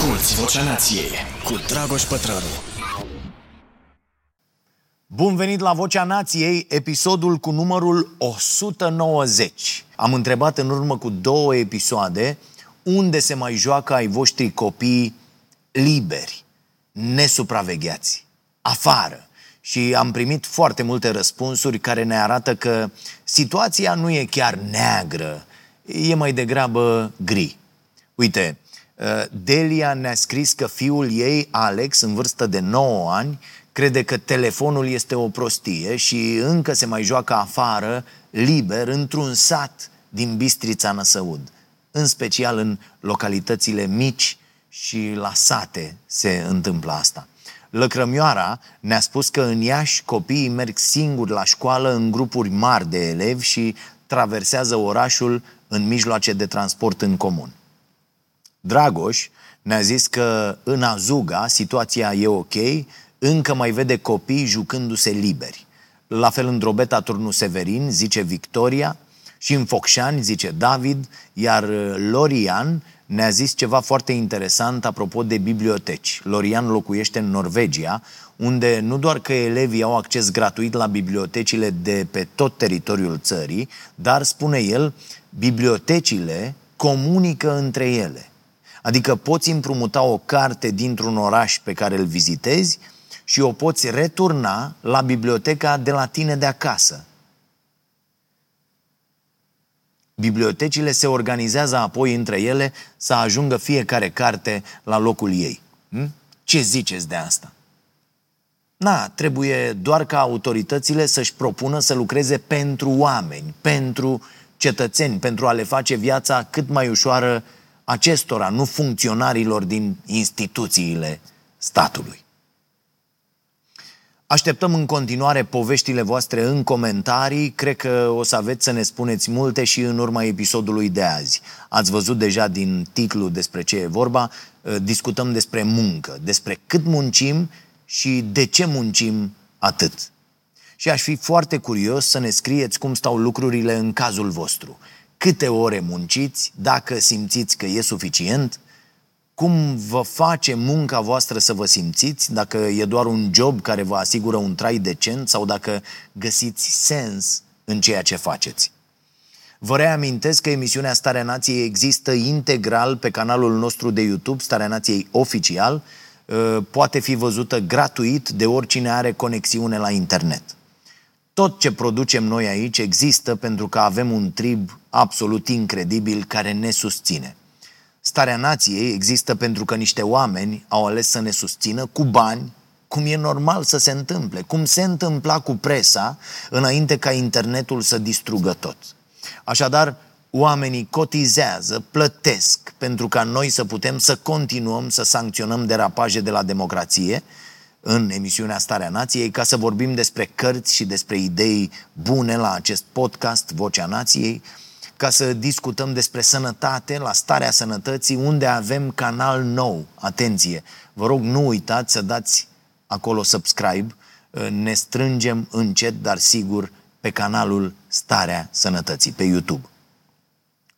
Asculți Vocea Nației cu Dragoș Pătrălu. Bun venit la Vocea Nației, episodul cu numărul 190. Am întrebat în urmă cu două episoade unde se mai joacă ai voștri copii liberi, nesupravegheați, afară. Și am primit foarte multe răspunsuri care ne arată că situația nu e chiar neagră, e mai degrabă gri. Uite, uh, Delia ne-a scris că fiul ei, Alex, în vârstă de 9 ani, crede că telefonul este o prostie și încă se mai joacă afară, liber, într-un sat din Bistrița Năsăud. În special în localitățile mici și la sate se întâmplă asta. Lăcrămioara ne-a spus că în Iași copiii merg singuri la școală în grupuri mari de elevi și traversează orașul în mijloace de transport în comun. Dragoș ne-a zis că în Azuga situația e ok, încă mai vede copii jucându-se liberi. La fel în Drobeta Turnu Severin, zice Victoria, și în Focșani, zice David, iar Lorian ne-a zis ceva foarte interesant apropo de biblioteci. Lorian locuiește în Norvegia, unde nu doar că elevii au acces gratuit la bibliotecile de pe tot teritoriul țării, dar, spune el, bibliotecile comunică între ele. Adică poți împrumuta o carte dintr-un oraș pe care îl vizitezi și o poți returna la biblioteca de la tine de acasă. Bibliotecile se organizează apoi între ele să ajungă fiecare carte la locul ei. Hm? Ce ziceți de asta? Na, trebuie doar ca autoritățile să-și propună să lucreze pentru oameni, pentru cetățeni, pentru a le face viața cât mai ușoară acestora, nu funcționarilor din instituțiile statului. Așteptăm în continuare poveștile voastre în comentarii. Cred că o să aveți să ne spuneți multe și în urma episodului de azi. Ați văzut deja din titlu despre ce e vorba. Uh, discutăm despre muncă, despre cât muncim și de ce muncim atât. Și aș fi foarte curios să ne scrieți cum stau lucrurile în cazul vostru. Câte ore munciți, dacă simțiți că e suficient, cum vă face munca voastră să vă simțiți, dacă e doar un job care vă asigură un trai decent sau dacă găsiți sens în ceea ce faceți. Vă reamintesc că emisiunea Starea Nației există integral pe canalul nostru de YouTube, Starea Nației Oficial, ă, poate fi văzută gratuit de oricine are conexiune la internet. Tot ce producem noi aici există pentru că avem un trib absolut incredibil care ne susține. Starea nației există pentru că niște oameni au ales să ne susțină cu bani, cum e normal să se întâmple, cum se întâmpla cu presa înainte ca internetul să distrugă tot. Așadar, oamenii cotizează, plătesc pentru ca noi să putem să continuăm să sancționăm derapaje de la democrație în emisiunea Starea Nației ca să vorbim despre cărți și despre idei bune la acest podcast Vocea Nației, ca să discutăm despre sănătate, la starea sănătății, unde avem canal nou. Atenție! Vă rog, nu uitați să dați acolo subscribe. Ne strângem încet, dar sigur, pe canalul Starea Sănătății, pe YouTube.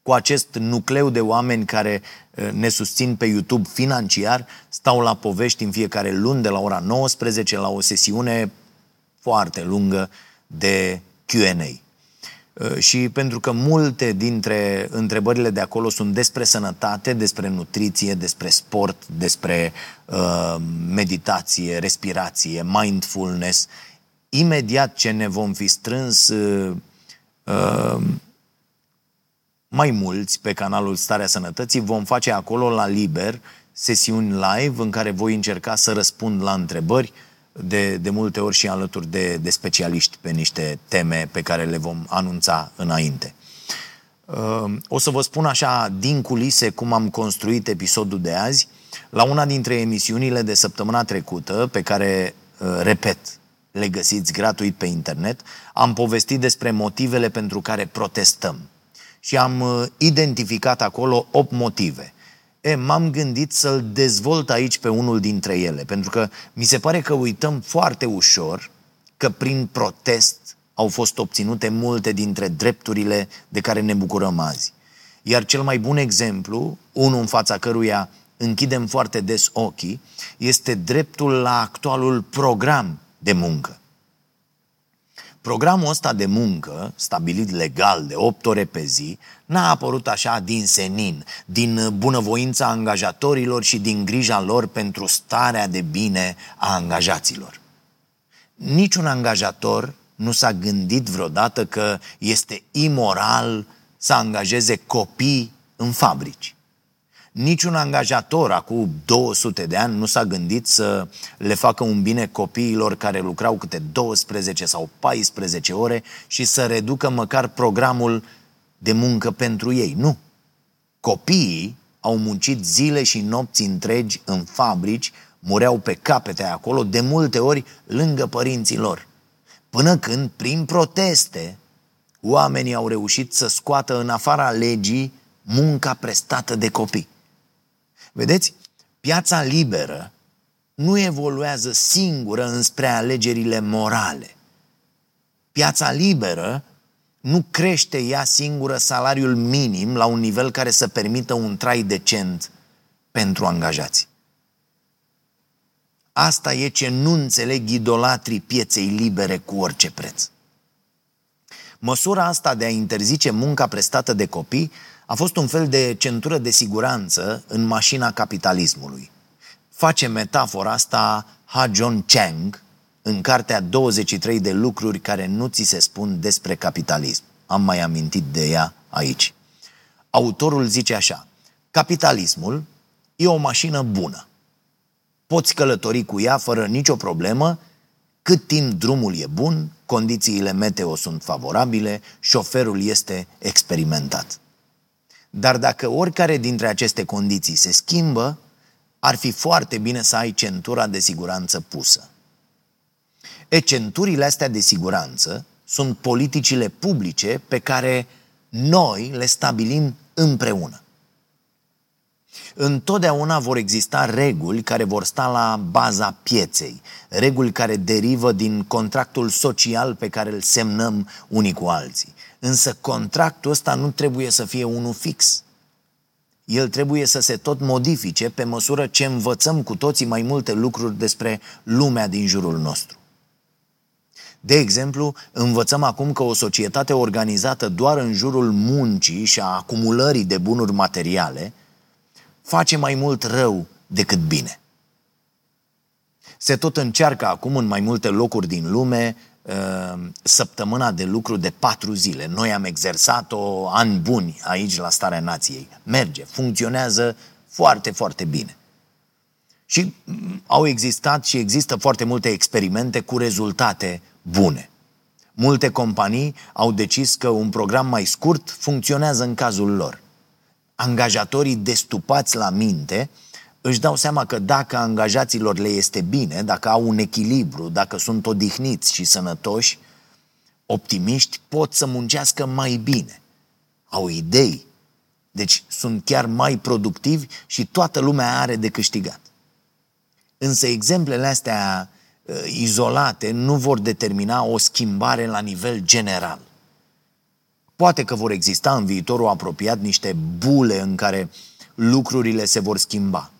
Cu acest nucleu de oameni care eh, ne susțin pe YouTube financiar, stau la povești în fiecare luni de la ora 19 la o sesiune foarte lungă de Q&A. Uh, și pentru că multe dintre întrebările de acolo sunt despre sănătate, despre nutriție, despre sport, despre uh, meditație, respirație, mindfulness, imediat ce ne vom fi strâns uh, uh, mai mulți pe canalul Starea Sănătății, vom face acolo la liber sesiuni live în care voi încerca să răspund la întrebări, uh, de, de multe ori și alături de, de specialiști pe niște teme pe care le vom anunța înainte. Uh, o să vă spun așa din culise cum am construit episodul de azi. La una dintre emisiunile de săptămâna trecută, pe care, uh, repet, le găsiți gratuit pe internet, am povestit despre motivele pentru care protestăm. Și am uh, identificat acolo 8 motive – E, m-am gândit să-l dezvolt aici pe unul dintre ele, pentru că mi se pare că uităm foarte ușor că prin protest au fost obținute multe dintre drepturile de care ne bucurăm azi. Iar cel mai bun exemplu, unul în fața căruia închidem foarte des ochii este dreptul la actualul program de muncă. Programul ăsta de muncă, stabilit legal de 8 ore pe zi, n-a apărut așa din senin, din bunăvoința angajatorilor și din grija lor pentru starea de bine a angajaților. Niciun angajator nu s-a gândit vreodată că este imoral să angajeze copii în fabrici. Niciun angajator acum 200 de ani nu s-a gândit să le facă un bine copiilor care lucrau câte 12 sau 14 ore și să reducă măcar programul de muncă pentru ei. Nu. Copiii au muncit zile și nopți întregi în fabrici, mureau pe capete acolo, de multe ori lângă părinții lor. Până când, prin proteste, oamenii au reușit să scoată în afara legii munca prestată de copii. Vedeți, piața liberă nu evoluează singură înspre alegerile morale. Piața liberă nu crește ea singură salariul minim la un nivel care să permită un trai decent pentru angajați. Asta e ce nu înțeleg idolatrii pieței libere cu orice preț. Măsura asta de a interzice munca prestată de copii a fost un fel de centură de siguranță în mașina capitalismului. Face metafora asta Ha John Chang în cartea 23 de lucruri care nu ți se spun despre capitalism. Am mai amintit de ea aici. Autorul zice așa, capitalismul e o mașină bună. Poți călători cu ea fără nicio problemă, cât timp drumul e bun, condițiile meteo sunt favorabile, șoferul este experimentat. Dar dacă oricare dintre aceste condiții se schimbă, ar fi foarte bine să ai centura de siguranță pusă. E, centurile astea de siguranță sunt politicile publice pe care noi le stabilim împreună. Întotdeauna vor exista reguli care vor sta la baza pieței, reguli care derivă din contractul social pe care îl semnăm unii cu alții. Însă contractul ăsta nu trebuie să fie unul fix. El trebuie să se tot modifice pe măsură ce învățăm cu toții mai multe lucruri despre lumea din jurul nostru. De exemplu, învățăm acum că o societate organizată doar în jurul muncii și a acumulării de bunuri materiale face mai mult rău decât bine. Se tot încearcă acum în mai multe locuri din lume uh, săptămâna de lucru de patru zile. Noi am exersat-o ani buni aici la Starea Nației. Merge, funcționează foarte, foarte bine. Și mm, au existat și există foarte multe experimente cu rezultate bune. Multe companii au decis că un program mai scurt funcționează în cazul lor. Angajatorii destupați la minte își dau seama că dacă angajaților le este bine, dacă au un echilibru, dacă sunt odihniți și sănătoși, optimiști pot să muncească mai bine. Au idei. Deci sunt chiar mai productivi și toată lumea are de câștigat. Însă exemplele astea Uh, izolate nu vor determina o schimbare la nivel general. Poate că vor exista în viitorul apropiat niște bule în care lucrurile se vor schimba.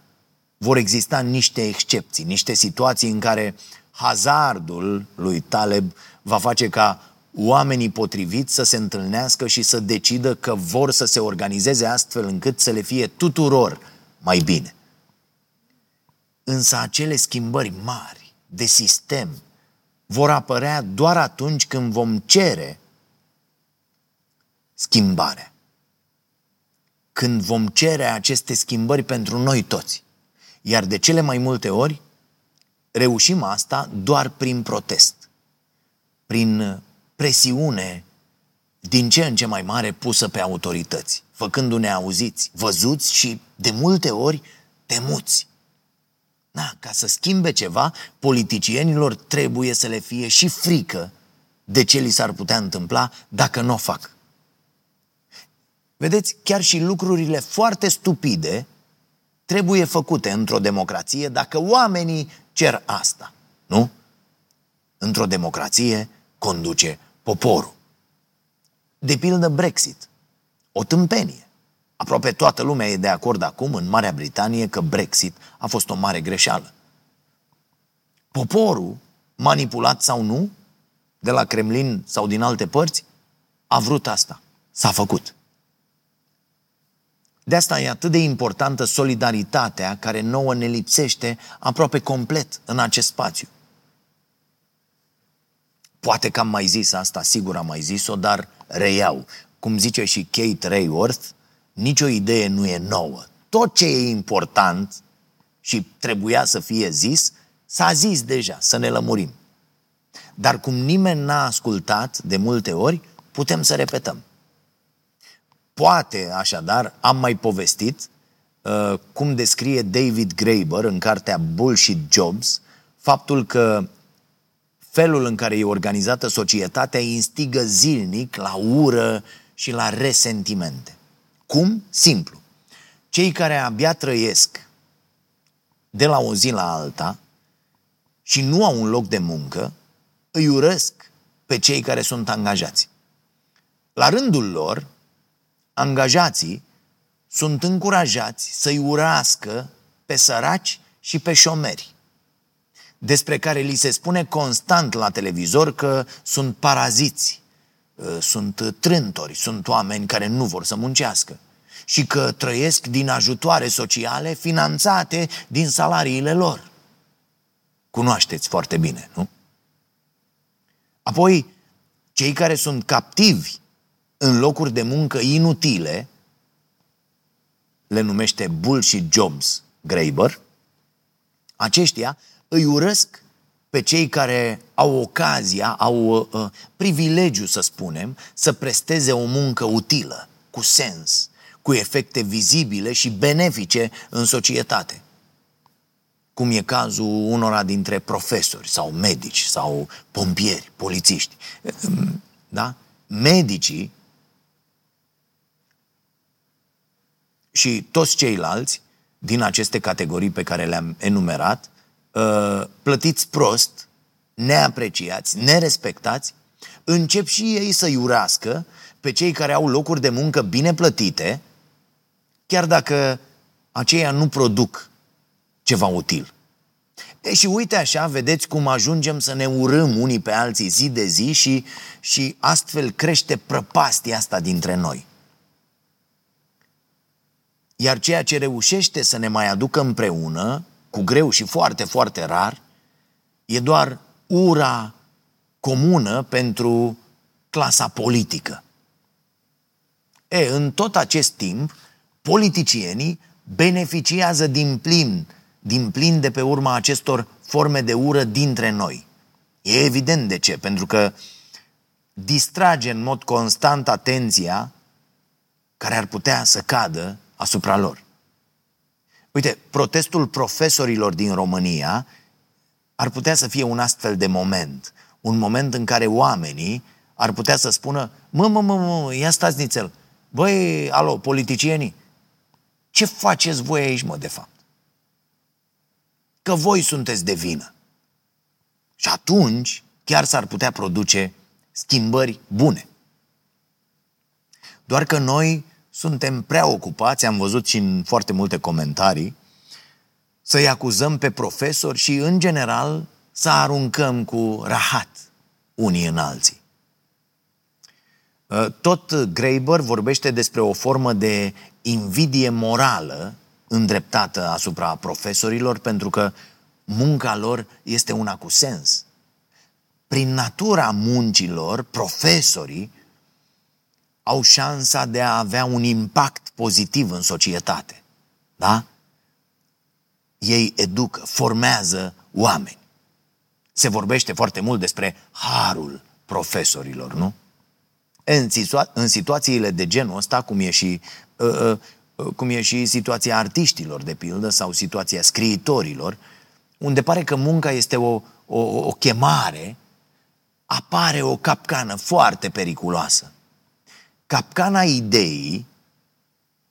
Vor exista niște excepții, niște situații în care hazardul lui Taleb va face ca oamenii potriviți să se întâlnească și să decidă că vor să se organizeze astfel încât să le fie tuturor mai bine. Însă acele schimbări mari de sistem vor apărea doar atunci când vom cere schimbarea. Când vom cere aceste schimbări pentru noi toți. Iar de cele mai multe ori reușim asta doar prin protest, prin presiune din ce în ce mai mare pusă pe autorități, făcându-ne auziți, văzuți și de multe ori temuți. Da, ca să schimbe ceva, politicienilor trebuie să le fie și frică de ce li s-ar putea întâmpla dacă nu o fac. Vedeți, chiar și lucrurile foarte stupide trebuie făcute într-o democrație dacă oamenii cer asta, nu? Într-o democrație conduce poporul. De pildă Brexit, o tâmpenie. Aproape toată lumea e de acord acum în Marea Britanie că Brexit a fost o mare greșeală. Poporul, manipulat sau nu, de la Kremlin sau din alte părți, a vrut asta. S-a făcut. De asta e atât de importantă solidaritatea care nouă ne lipsește aproape complet în acest spațiu. Poate că am mai zis asta, sigur am mai zis-o, dar reiau. Cum zice și Kate Rayworth, nicio idee nu e nouă. Tot ce e important și trebuia să fie zis, s-a zis deja, să ne lămurim. Dar cum nimeni n-a ascultat de multe ori, putem să repetăm. Poate, așadar, am mai povestit uh, cum descrie David Graeber în cartea Bullshit Jobs faptul că felul în care e organizată societatea instigă zilnic la ură și la resentimente. Cum? Simplu. Cei care abia trăiesc de la o zi la alta și nu au un loc de muncă, îi urăsc pe cei care sunt angajați. La rândul lor, angajații sunt încurajați să-i urască pe săraci și pe șomeri, despre care li se spune constant la televizor că sunt paraziți, ă, sunt trântori, sunt oameni care nu vor să muncească și că trăiesc din ajutoare sociale finanțate din salariile lor. Cunoașteți foarte bine, nu? Apoi, cei care sunt captivi în locuri de muncă inutile, le numește bullshit jobs Graeber, aceștia îi urăsc pe cei care au ocazia, au uh, uh, privilegiu, să spunem, să presteze o muncă utilă, cu sens, cu efecte vizibile și benefice în societate. Cum e cazul unora dintre profesori sau medici sau pompieri, polițiști. Da? Medicii și toți ceilalți din aceste categorii pe care le-am enumerat, uh, plătiți prost, neapreciați, nerespectați, încep și ei să iurască pe cei care au locuri de muncă bine plătite, chiar dacă aceia nu produc ceva util. E, și uite așa, vedeți cum ajungem să ne urâm unii pe alții zi de zi și, și astfel crește prăpastia asta dintre noi. Iar ceea ce reușește să ne mai aducă împreună, cu greu și foarte, foarte rar, e doar ura comună pentru clasa politică. E, în tot acest timp, politicienii beneficiază din plin, din plin de pe urma acestor forme de ură dintre noi. E evident de ce, pentru că distrage în mod constant atenția care ar putea să cadă asupra lor. Uite, protestul profesorilor din România ar putea să fie un astfel de moment. Un moment în care oamenii ar putea să spună mă, mă, mă, mă, ia stați nițel, băi, alo, politicienii, ce faceți voi aici, mă, de fapt? Că voi sunteți de vină. Și atunci chiar s-ar putea produce schimbări bune. Doar că noi suntem prea ocupați, am văzut și în foarte multe comentarii, să-i acuzăm pe profesori și, în general, să aruncăm cu rahat unii în alții. Uh, tot Graeber vorbește despre o formă de invidie morală îndreptată asupra profesorilor, pentru că munca lor este una cu sens. Prin natura muncilor, profesorii au șansa de a avea un impact pozitiv în societate. Da? Ei educă, formează oameni. Se vorbește foarte mult despre harul profesorilor, nu? În, situa- în situațiile de genul ăsta, cum e și uh, uh, cum e și situația artiștilor, de pildă, sau situația scriitorilor, unde pare că munca este o, o, o chemare, apare o capcană foarte periculoasă capcana ideii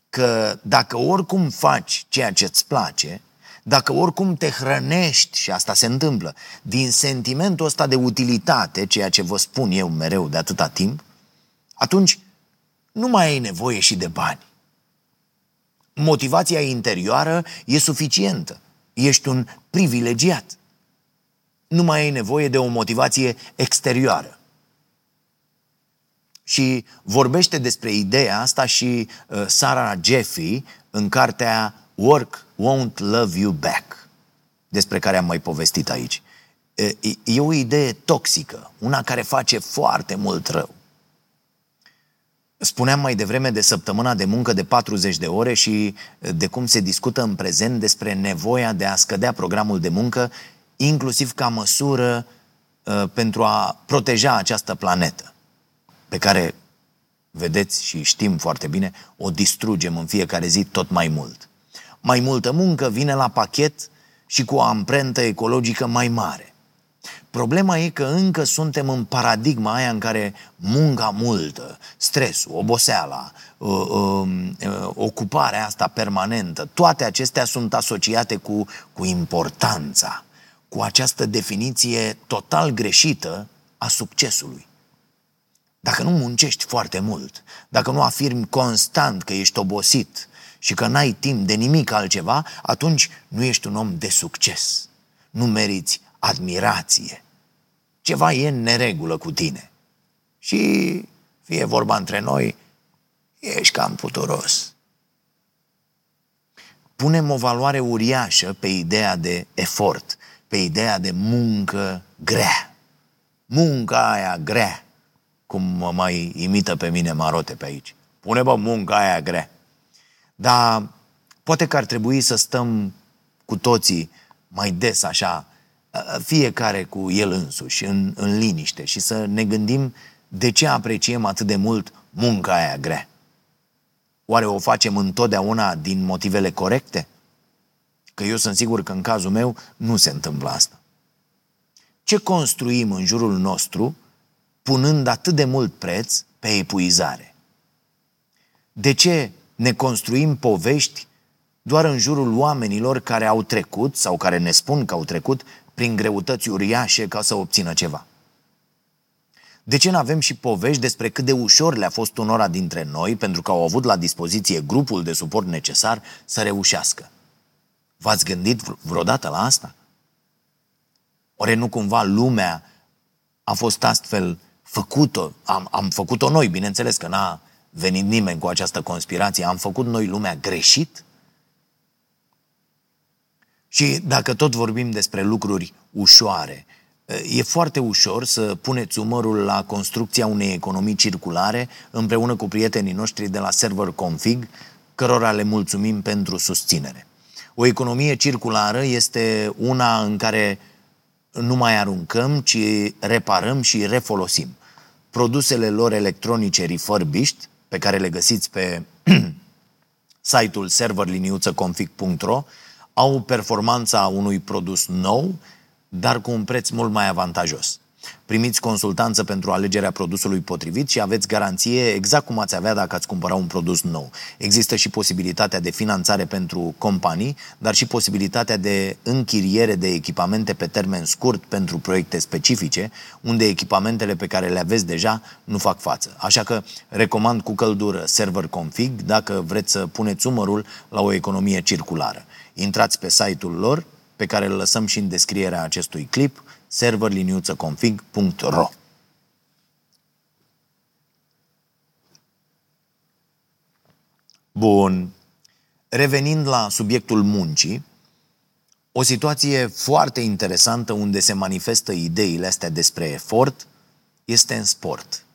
că dacă oricum faci ceea ce îți place, dacă oricum te hrănești, și asta se întâmplă, din sentimentul ăsta de utilitate, ceea ce vă spun eu mereu de atâta timp, atunci nu mai ai nevoie și de bani. Motivația interioară e suficientă. Ești un privilegiat. Nu mai ai nevoie de o motivație exterioară. Și vorbește despre ideea asta și uh, Sarah Jeffy în cartea Work Won't Love You Back, despre care am mai povestit aici. E o idee toxică, una care face foarte mult rău. Spuneam mai devreme de săptămâna de muncă de 40 de ore și de cum se discută în prezent despre nevoia de a scădea programul de muncă, inclusiv ca măsură uh, pentru a proteja această planetă, pe care, vedeți și știm foarte bine, o distrugem în fiecare zi tot mai mult. Mai multă muncă vine la pachet și cu o amprentă ecologică mai mare. Problema e că încă suntem în paradigma aia în care munca multă, stresul, oboseala, uh, uh, uh, ocuparea asta permanentă, toate acestea sunt asociate cu, cu importanța, cu această definiție total greșită a succesului. Dacă nu muncești foarte mult, dacă nu afirmi constant că ești obosit și că n-ai timp de nimic altceva, atunci nu ești un om de succes. Nu meriți admirație. Ceva e în neregulă cu tine. Și fie vorba între noi, ești cam puturos. Punem o valoare uriașă pe ideea de efort, pe ideea de muncă grea. Munca aia grea, cum mă mai imită pe mine marote pe aici. Pune, bă, munca aia grea. Dar poate că ar trebui să stăm cu toții mai des așa, fiecare cu el însuși, în, în liniște și să ne gândim de ce apreciem atât de mult munca aia grea. Oare o facem întotdeauna din motivele corecte? Că eu sunt sigur că în cazul meu nu se întâmplă asta. Ce construim în jurul nostru punând atât de mult preț pe epuizare? De ce ne construim povești doar în jurul oamenilor care au trecut sau care ne spun că au trecut prin greutăți uriașe ca să obțină ceva. De ce nu avem și povești despre cât de ușor le-a fost unora dintre noi pentru că au avut la dispoziție grupul de suport necesar să reușească? V-ați gândit vreodată la asta? Ore nu cumva lumea a fost astfel făcută, am, am făcut-o noi, bineînțeles că n-a venit nimeni cu această conspirație, am făcut noi lumea greșit? Și dacă tot vorbim despre lucruri ușoare, e foarte ușor să puneți umărul la construcția unei economii circulare împreună cu prietenii noștri de la Server Config, cărora le mulțumim pentru susținere. O economie circulară este una în care nu mai aruncăm, ci reparăm și refolosim. Produsele lor electronice refurbished, pe care le găsiți pe site-ul serverliniuțăconfig.ro, au performanța unui produs nou, dar cu un preț mult mai avantajos. Primiți consultanță pentru alegerea produsului potrivit și aveți garanție exact cum ați avea dacă ați cumpăra un produs nou. Există și posibilitatea de finanțare pentru companii, dar și posibilitatea de închiriere de echipamente pe termen scurt pentru proiecte specifice, unde echipamentele pe care le aveți deja nu fac față. Așa că recomand cu căldură Server Config dacă vreți să puneți umărul la o economie circulară. Intrați pe site-ul lor, pe care îl lăsăm și în descrierea acestui clip, serverliniuțăconfig.ro Bun. Revenind la subiectul muncii, o situație foarte interesantă unde se manifestă ideile astea despre efort este în sport.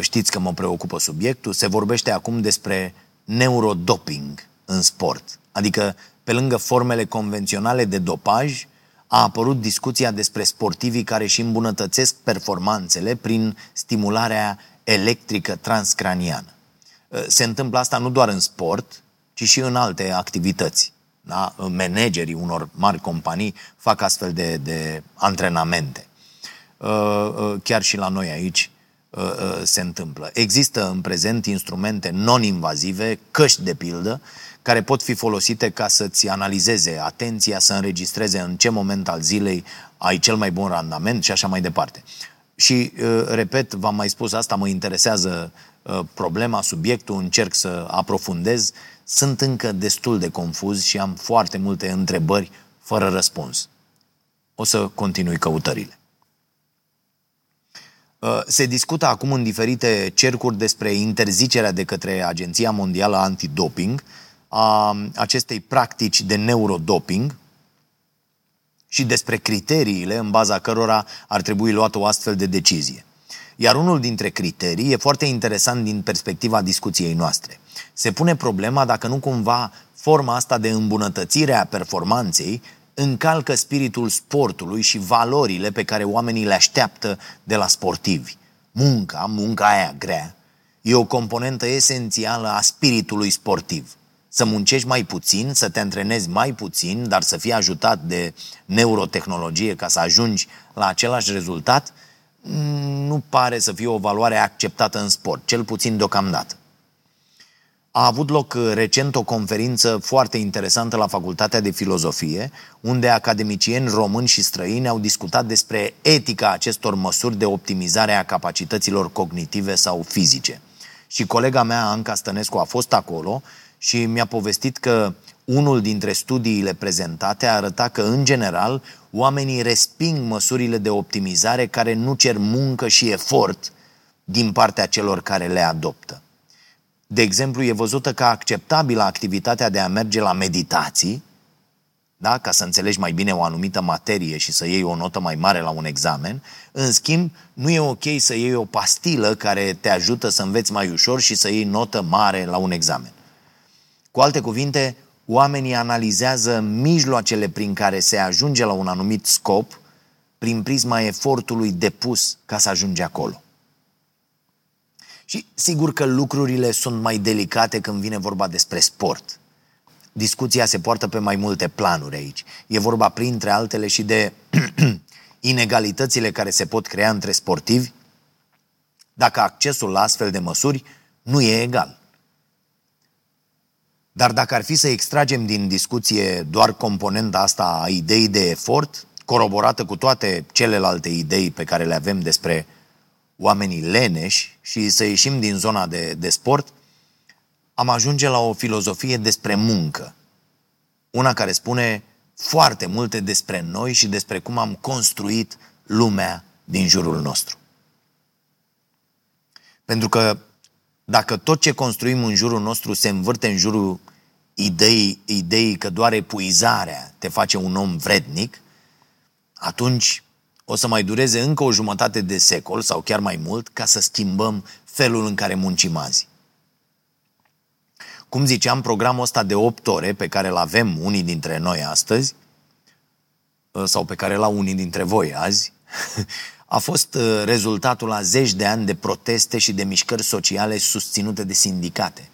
Știți că mă preocupă subiectul, se vorbește acum despre neurodoping în sport. Adică pe lângă formele convenționale de dopaj, a apărut discuția despre sportivii care își îmbunătățesc performanțele prin stimularea electrică transcraniană. Ă, se întâmplă asta nu doar în sport, ci și în alte activități. Da? Managerii unor mari companii fac astfel de, de antrenamente. Ă, ă, chiar și la noi aici se întâmplă. Există în prezent instrumente non-invazive, căști de pildă, care pot fi folosite ca să-ți analizeze atenția, să înregistreze în ce moment al zilei ai cel mai bun randament și așa mai departe. Și, uh, repet, v-am mai spus asta, mă interesează uh, problema, subiectul, încerc să aprofundez, sunt încă destul de confuz și am foarte multe întrebări fără răspuns. O să continui căutările. Uh, se discută acum în diferite cercuri despre interzicerea de către Agenția Mondială Antidoping a acestei practici de neurodoping și despre criteriile în baza cărora ar trebui luată o astfel de decizie. Iar unul dintre criterii e foarte interesant din perspectiva discuției noastre. Se pune problema dacă nu cumva forma asta de îmbunătățire a performanței încalcă spiritul sportului și valorile pe care oamenii le așteaptă de la sportivi. Munca, munca aia grea, e o componentă esențială a spiritului sportiv. Să muncești mai puțin, să te antrenezi mai puțin, dar să fii ajutat de neurotehnologie ca să ajungi la același rezultat, nu pare să fie o valoare acceptată în sport, cel puțin deocamdată. A avut loc uh, recent o conferință foarte interesantă la Facultatea de Filozofie, unde academicieni români și străini au discutat despre etica acestor măsuri de optimizare a capacităților cognitive sau fizice. Și colega mea, Anca Stănescu, a fost acolo și mi-a povestit că unul dintre studiile prezentate arăta că, în general, oamenii resping măsurile de optimizare care nu cer muncă și efort din partea celor care le adoptă. De exemplu, e văzută ca acceptabilă activitatea de a merge la meditații, da? ca să înțelegi mai bine o anumită materie și să iei o notă mai mare la un examen. În schimb, nu e ok să iei o pastilă care te ajută să înveți mai ușor și să iei notă mare la un examen. Cu alte cuvinte, oamenii analizează mijloacele prin care se ajunge la un anumit scop prin prisma efortului depus ca să ajungi acolo. Și sigur că lucrurile sunt mai delicate când vine vorba despre sport. Discuția se poartă pe mai multe planuri aici. E vorba, printre altele, și de inegalitățile care se pot crea între sportivi dacă accesul la astfel de măsuri nu e egal. Dar dacă ar fi să extragem din discuție doar componenta asta a ideii de efort, coroborată cu toate celelalte idei pe care le avem despre oamenii leneși și să ieșim din zona de, de sport, am ajunge la o filozofie despre muncă. Una care spune foarte multe despre noi și despre cum am construit lumea din jurul nostru. Pentru că dacă tot ce construim în jurul nostru se învârte în jurul ideii, ideii că doar epuizarea te face un om vrednic, atunci o să mai dureze încă o jumătate de secol sau chiar mai mult ca să schimbăm felul în care muncim azi. Cum ziceam, programul ăsta de 8 ore pe care îl avem unii dintre noi astăzi, ă, sau pe care l-au unii dintre voi azi, a fost ă, rezultatul la zeci de ani de proteste și de mișcări sociale susținute de sindicate.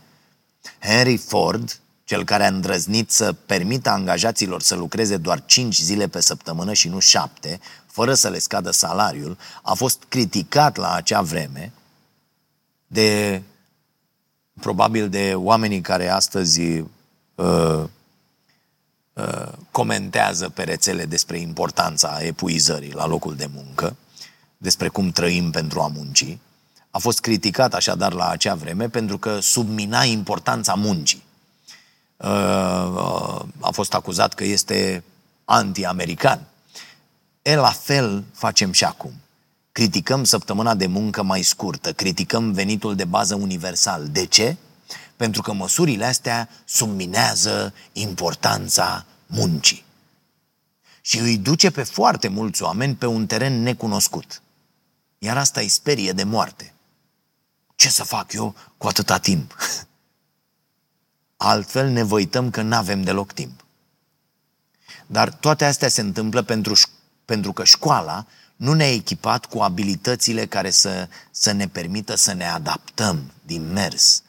Henry Ford, cel care a îndrăznit să permită angajaților să lucreze doar 5 zile pe săptămână și nu 7, fără să le scadă salariul, a fost criticat la acea vreme de probabil de oamenii care astăzi uh, uh, comentează pe rețele despre importanța epuizării la locul de muncă, despre cum trăim pentru a munci. A fost criticat așadar la acea vreme pentru că submina importanța muncii. Uh, uh, a fost acuzat că este anti-american. E la fel facem și acum. Criticăm săptămâna de muncă mai scurtă, criticăm venitul de bază universal. De ce? Pentru că măsurile astea subminează importanța muncii. Și îi duce pe foarte mulți oameni pe un teren necunoscut. Iar asta îi sperie de moarte. Ce să fac eu cu atâta timp? Altfel ne văităm că nu avem deloc timp. Dar toate astea se întâmplă pentru pentru că școala nu ne-a echipat cu abilitățile care să, să ne permită să ne adaptăm din mers,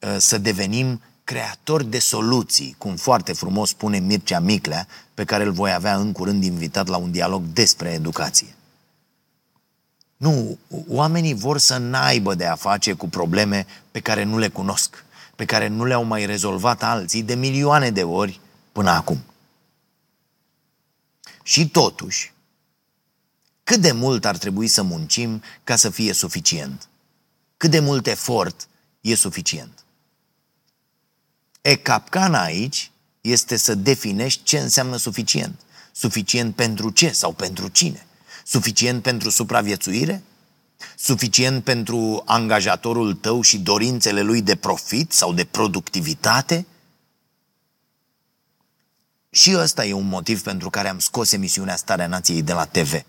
uh, să devenim creatori de soluții, cum foarte frumos spune Mircea Miclea, pe care îl voi avea în curând invitat la un dialog despre educație. Nu, oamenii vor să n-aibă de a face cu probleme pe care nu le cunosc, pe care nu le-au mai rezolvat alții de milioane de ori până acum. Și totuși, cât de mult ar trebui să muncim ca să fie suficient? Cât de mult efort e suficient? E capcana aici este să definești ce înseamnă suficient. Suficient pentru ce sau pentru cine? Suficient pentru supraviețuire? Suficient pentru angajatorul tău și dorințele lui de profit sau de productivitate? Și ăsta e un motiv pentru care am scos emisiunea Starea Nației de la TV.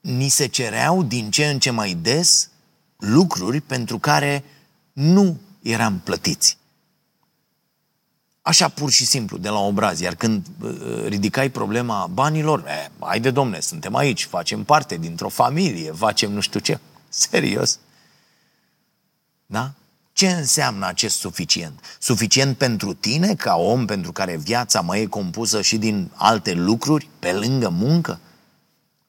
Ni se cereau din ce în ce mai des lucruri pentru care nu eram plătiți. Așa pur și simplu, de la obraz. Iar când uh, ridicai problema banilor, eh, haide domne, suntem aici, facem parte dintr-o familie, facem nu știu ce. Serios? Da? Ce înseamnă acest suficient? Suficient pentru tine, ca om pentru care viața mai e compusă și din alte lucruri, pe lângă muncă?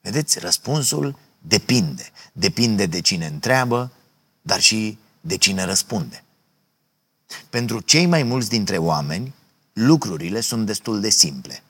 Vedeți, răspunsul depinde. Depinde de cine întreabă, dar și de cine răspunde. Pentru cei mai mulți dintre oameni, lucrurile sunt destul de simple.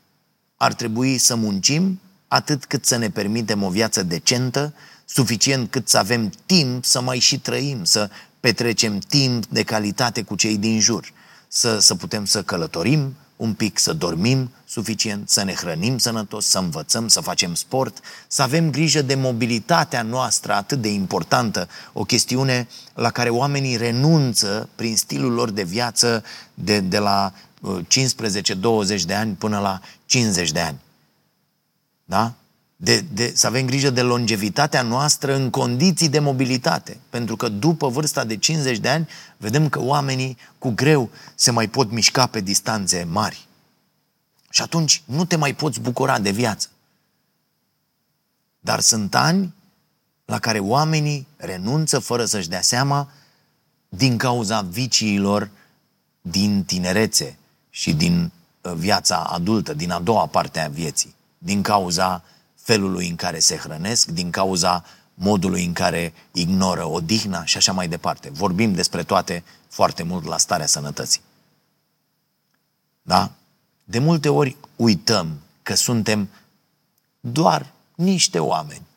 Ar trebui să muncim atât cât să ne permitem o viață decentă, suficient cât să avem timp să mai și trăim, să petrecem timp de calitate cu cei din jur, să, să putem să călătorim un pic, să dormim suficient, să ne hrănim sănătos, să învățăm, să facem sport, să avem grijă de mobilitatea noastră atât de importantă, o chestiune la care oamenii renunță prin stilul lor de viață de, de la 15-20 uh, de ani până la 50 de ani. Da? De, de, să avem grijă de longevitatea noastră în condiții de mobilitate. Pentru că după vârsta de 50 de ani, vedem că oamenii cu greu se mai pot mișca pe distanțe mari. Și atunci nu te mai poți bucura de viață. Dar sunt ani la care oamenii renunță fără să-și dea seama din cauza viciilor din tinerețe și din uh, viața adultă, din a doua parte a vieții, din cauza felului în care se hrănesc, din cauza modului în care ignoră odihna și așa mai departe. Vorbim despre toate foarte mult la starea sănătății. Da? De multe ori uităm că suntem doar niște oameni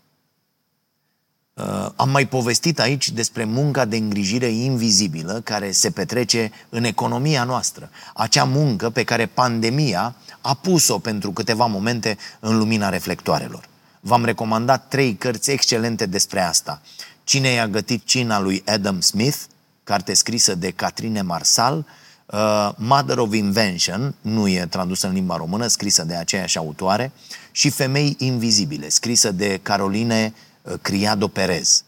Uh, am mai povestit aici despre munca de îngrijire invizibilă care se petrece în economia noastră. Acea muncă pe care pandemia a pus-o pentru câteva momente în lumina reflectoarelor. V-am recomandat trei cărți excelente despre asta. Cine i-a gătit cina lui Adam Smith, carte scrisă de Catrine Marsal, uh, Mother of Invention, nu e tradusă în limba română, scrisă de aceeași autoare, și Femei Invizibile, scrisă de Caroline Uh, Criado Perez.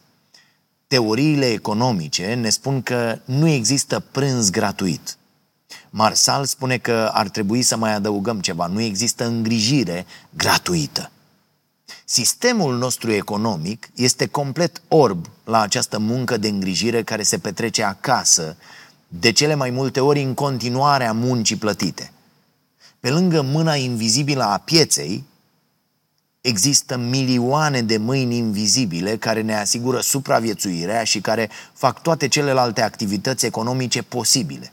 Teoriile economice ne spun că nu există prânz gratuit. Marsal spune că ar trebui să mai adăugăm ceva. Nu există îngrijire gratuită. Sistemul nostru economic este complet orb la această muncă de îngrijire care se petrece acasă, de cele mai multe ori în continuare a muncii plătite. Pe lângă mâna invizibilă a pieței, există milioane de mâini invizibile care ne asigură supraviețuirea și care fac toate celelalte activități economice posibile.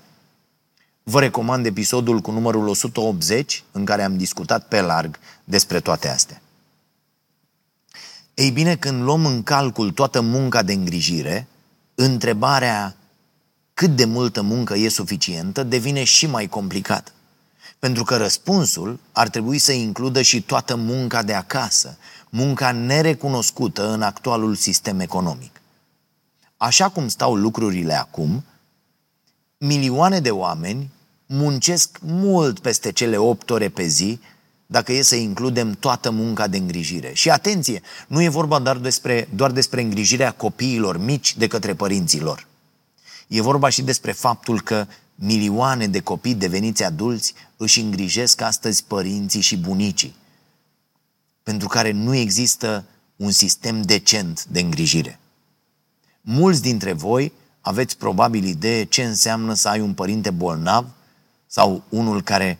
Vă recomand episodul cu numărul 180, în care am discutat pe larg despre toate astea. Ei bine, când luăm în calcul toată munca de îngrijire, întrebarea cât de multă muncă e suficientă devine și mai complicată. Pentru că răspunsul ar trebui să includă și toată munca de acasă, munca nerecunoscută în actualul sistem economic. Așa cum stau lucrurile acum, milioane de oameni muncesc mult peste cele 8 ore pe zi, dacă e să includem toată munca de îngrijire. Și atenție, nu e vorba doar despre, doar despre îngrijirea copiilor mici de către părinții lor. E vorba și despre faptul că milioane de copii deveniți adulți își îngrijesc astăzi părinții și bunicii, pentru care nu există un sistem decent de îngrijire. Mulți dintre voi aveți probabil idee ce înseamnă să ai un părinte bolnav sau unul care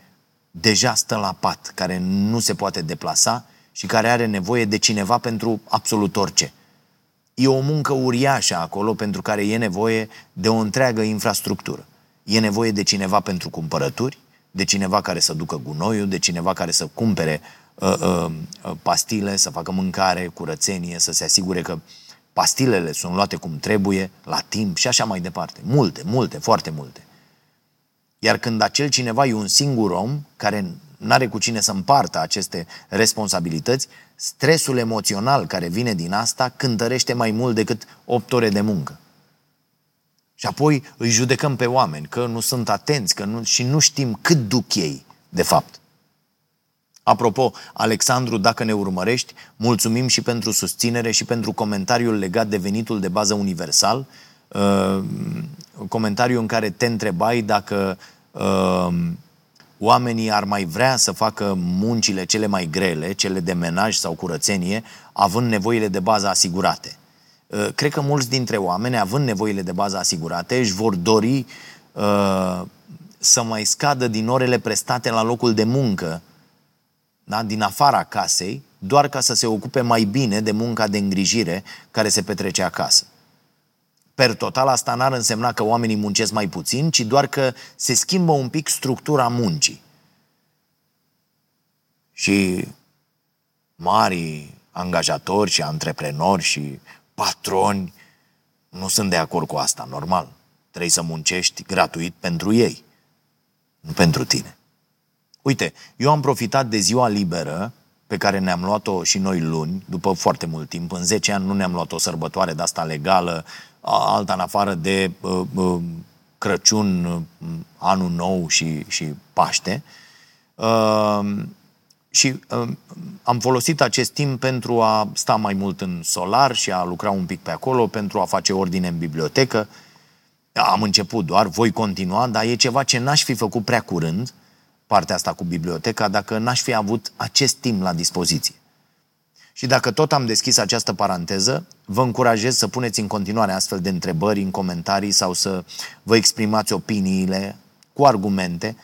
deja stă la pat, care nu se poate deplasa și care are nevoie de cineva pentru absolut orice. E o muncă uriașă acolo pentru care e nevoie de o întreagă infrastructură. E nevoie de cineva pentru cumpărături, de cineva care să ducă gunoiul, de cineva care să cumpere uh, uh, uh, pastile, să facă mâncare, curățenie, să se asigure că pastilele sunt luate cum trebuie, la timp și așa mai departe. Multe, multe, foarte multe. Iar când acel cineva e un singur om care nu are cu cine să împartă aceste responsabilități, stresul emoțional care vine din asta cântărește mai mult decât 8 ore de muncă. Și apoi îi judecăm pe oameni că nu sunt atenți că nu, și nu știm cât duc ei, de fapt. Apropo, Alexandru, dacă ne urmărești, mulțumim și pentru susținere și pentru comentariul legat de venitul de bază universal, uh, comentariu în care te întrebai dacă uh, oamenii ar mai vrea să facă muncile cele mai grele, cele de menaj sau curățenie, având nevoile de bază asigurate. Uh, cred că mulți dintre oameni, având nevoile de bază asigurate, își vor dori uh, să mai scadă din orele prestate la locul de muncă, da? din afara casei, doar ca să se ocupe mai bine de munca de îngrijire care se petrece acasă. Per total, asta n-ar însemna că oamenii muncesc mai puțin, ci doar că se schimbă un pic structura muncii. Și mari angajatori și antreprenori și patroni nu sunt de acord cu asta, normal. Trebuie să muncești gratuit pentru ei, nu pentru tine. Uite, eu am profitat de ziua liberă pe care ne-am luat-o și noi luni, după foarte mult timp. În 10 ani nu ne-am luat o sărbătoare de asta legală, alta în afară de uh, uh, Crăciun, uh, Anul Nou și, și Paște. Uh, și uh, am folosit acest timp pentru a sta mai mult în solar și a lucra un pic pe acolo, pentru a face ordine în bibliotecă. Am început doar, voi continua, dar e ceva ce n-aș fi făcut prea curând, partea asta cu biblioteca, dacă n-aș fi avut acest timp la dispoziție. Și dacă tot am deschis această paranteză, vă încurajez să puneți în continuare astfel de întrebări în comentarii sau să vă exprimați opiniile cu argumente,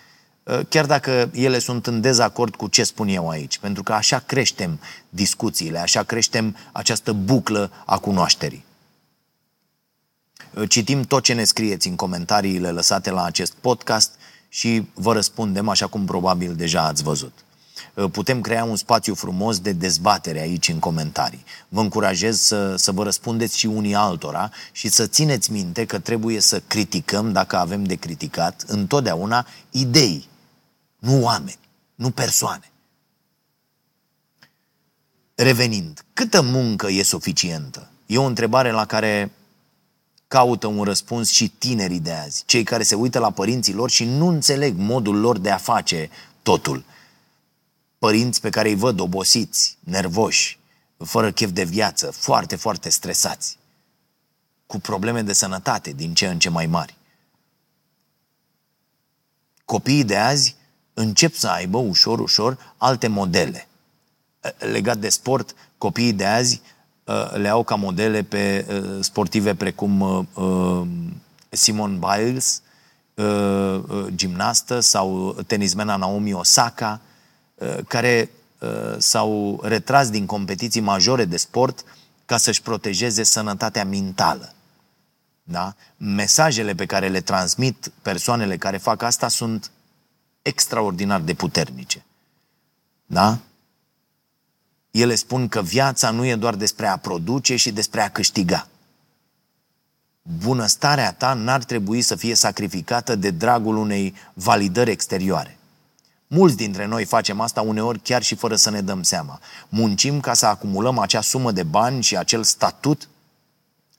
ă, chiar dacă ele sunt în dezacord cu ce spun eu aici, pentru că așa creștem discuțiile, așa creștem această buclă a cunoașterii. Ă, citim tot ce ne scrieți în comentariile lăsate la acest podcast și vă răspundem așa cum probabil deja ați văzut. Uh, putem crea un spațiu frumos de dezbatere aici în comentarii. Vă încurajez să, să vă răspundeți și unii altora și să țineți minte că trebuie să criticăm, dacă avem de criticat, întotdeauna idei, nu oameni, nu persoane. Revenind, câtă muncă e suficientă? E o întrebare la care caută un răspuns și tinerii de azi, cei care se uită la părinții lor și nu înțeleg modul lor de a face totul – părinți pe care îi văd obosiți, nervoși, fără chef de viață, foarte, foarte stresați, cu probleme de sănătate din ce în ce mai mari. Copiii de azi încep să aibă ușor, ușor alte modele. Legat de sport, copiii de azi uh, le au ca modele pe uh, sportive precum uh, Simon Biles, gimnastă, sau tenismena Naomi Osaka, Uh, care uh, s-au retras din competiții majore de sport ca să-și protejeze sănătatea mentală. Da? Mesajele pe care le transmit persoanele care fac asta sunt extraordinar de puternice. Da? Ele spun că viața nu e doar despre a produce și despre a câștiga. Bunăstarea ta n-ar trebui să fie sacrificată de dragul unei validări exterioare. Mulți dintre noi facem asta uneori chiar și fără să ne dăm seama. Muncim ca să acumulăm acea sumă de bani și acel statut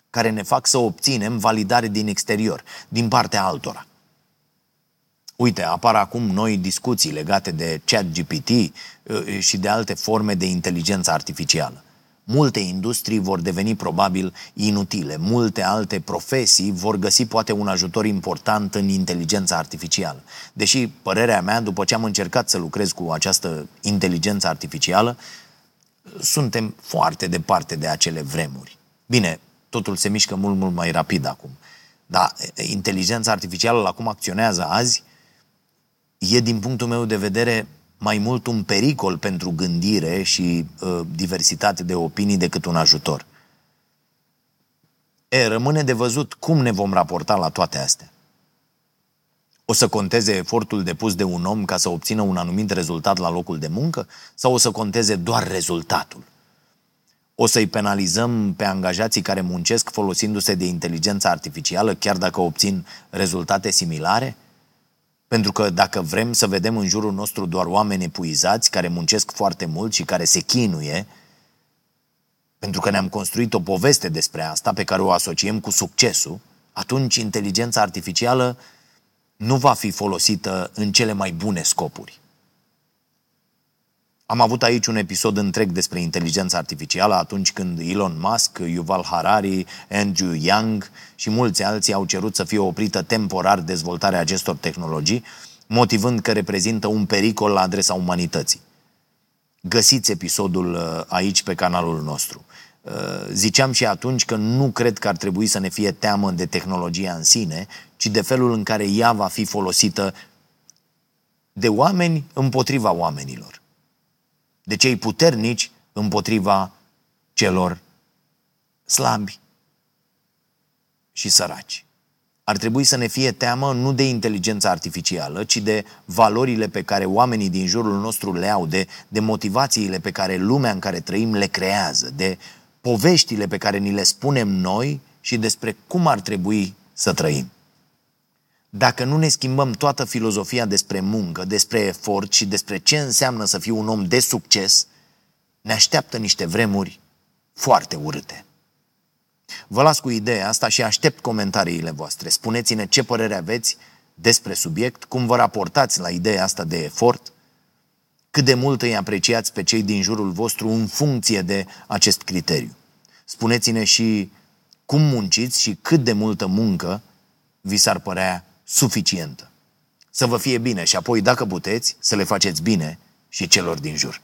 care ne fac să obținem validare din exterior, din partea altora. Uite, apar acum noi discuții legate de chat GPT uh, și de alte forme de inteligență artificială multe industrii vor deveni probabil inutile, multe alte profesii vor găsi poate un ajutor important în inteligența artificială. Deși, părerea mea, după ce am încercat să lucrez cu această inteligență artificială, suntem foarte departe de acele vremuri. Bine, totul se mișcă mult, mult mai rapid acum. Dar inteligența artificială, la cum acționează azi, e, din punctul meu de vedere, mai mult un pericol pentru gândire și uh, diversitate de opinii decât un ajutor. E, rămâne de văzut cum ne vom raporta la toate astea. O să conteze efortul depus de un om ca să obțină un anumit rezultat la locul de muncă sau o să conteze doar rezultatul? O să-i penalizăm pe angajații care muncesc folosindu-se de inteligența artificială, chiar dacă obțin rezultate similare? Pentru că dacă vrem să vedem în jurul nostru doar oameni epuizați, care muncesc foarte mult și care se chinuie, pentru că ne-am construit o poveste despre asta pe care o asociem cu succesul, atunci inteligența artificială nu va fi folosită în cele mai bune scopuri. Am avut aici un episod întreg despre inteligența artificială atunci când Elon Musk, Yuval Harari, Andrew Yang și mulți alții au cerut să fie oprită temporar dezvoltarea acestor tehnologii, motivând că reprezintă un pericol la adresa umanității. Găsiți episodul uh, aici pe canalul nostru. Uh, ziceam și atunci că nu cred că ar trebui să ne fie teamă de tehnologia în sine, ci de felul în care ea va fi folosită de oameni împotriva oamenilor de cei puternici împotriva celor slabi și săraci. Ar trebui să ne fie teamă nu de inteligența artificială, ci de valorile pe care oamenii din jurul nostru le au, de, de motivațiile pe care lumea în care trăim le creează, de poveștile pe care ni le spunem noi și despre cum ar trebui să trăim. Dacă nu ne schimbăm toată filozofia despre muncă, despre efort și despre ce înseamnă să fii un om de succes, ne așteaptă niște vremuri foarte urâte. Vă las cu ideea asta și aștept comentariile voastre. Spuneți-ne ce părere aveți despre subiect, cum vă raportați la ideea asta de efort, cât de mult îi apreciați pe cei din jurul vostru în funcție de acest criteriu. Spuneți-ne și cum munciți și cât de multă muncă vi s-ar părea suficientă. Să vă fie bine și apoi, dacă puteți, să le faceți bine și celor din jur.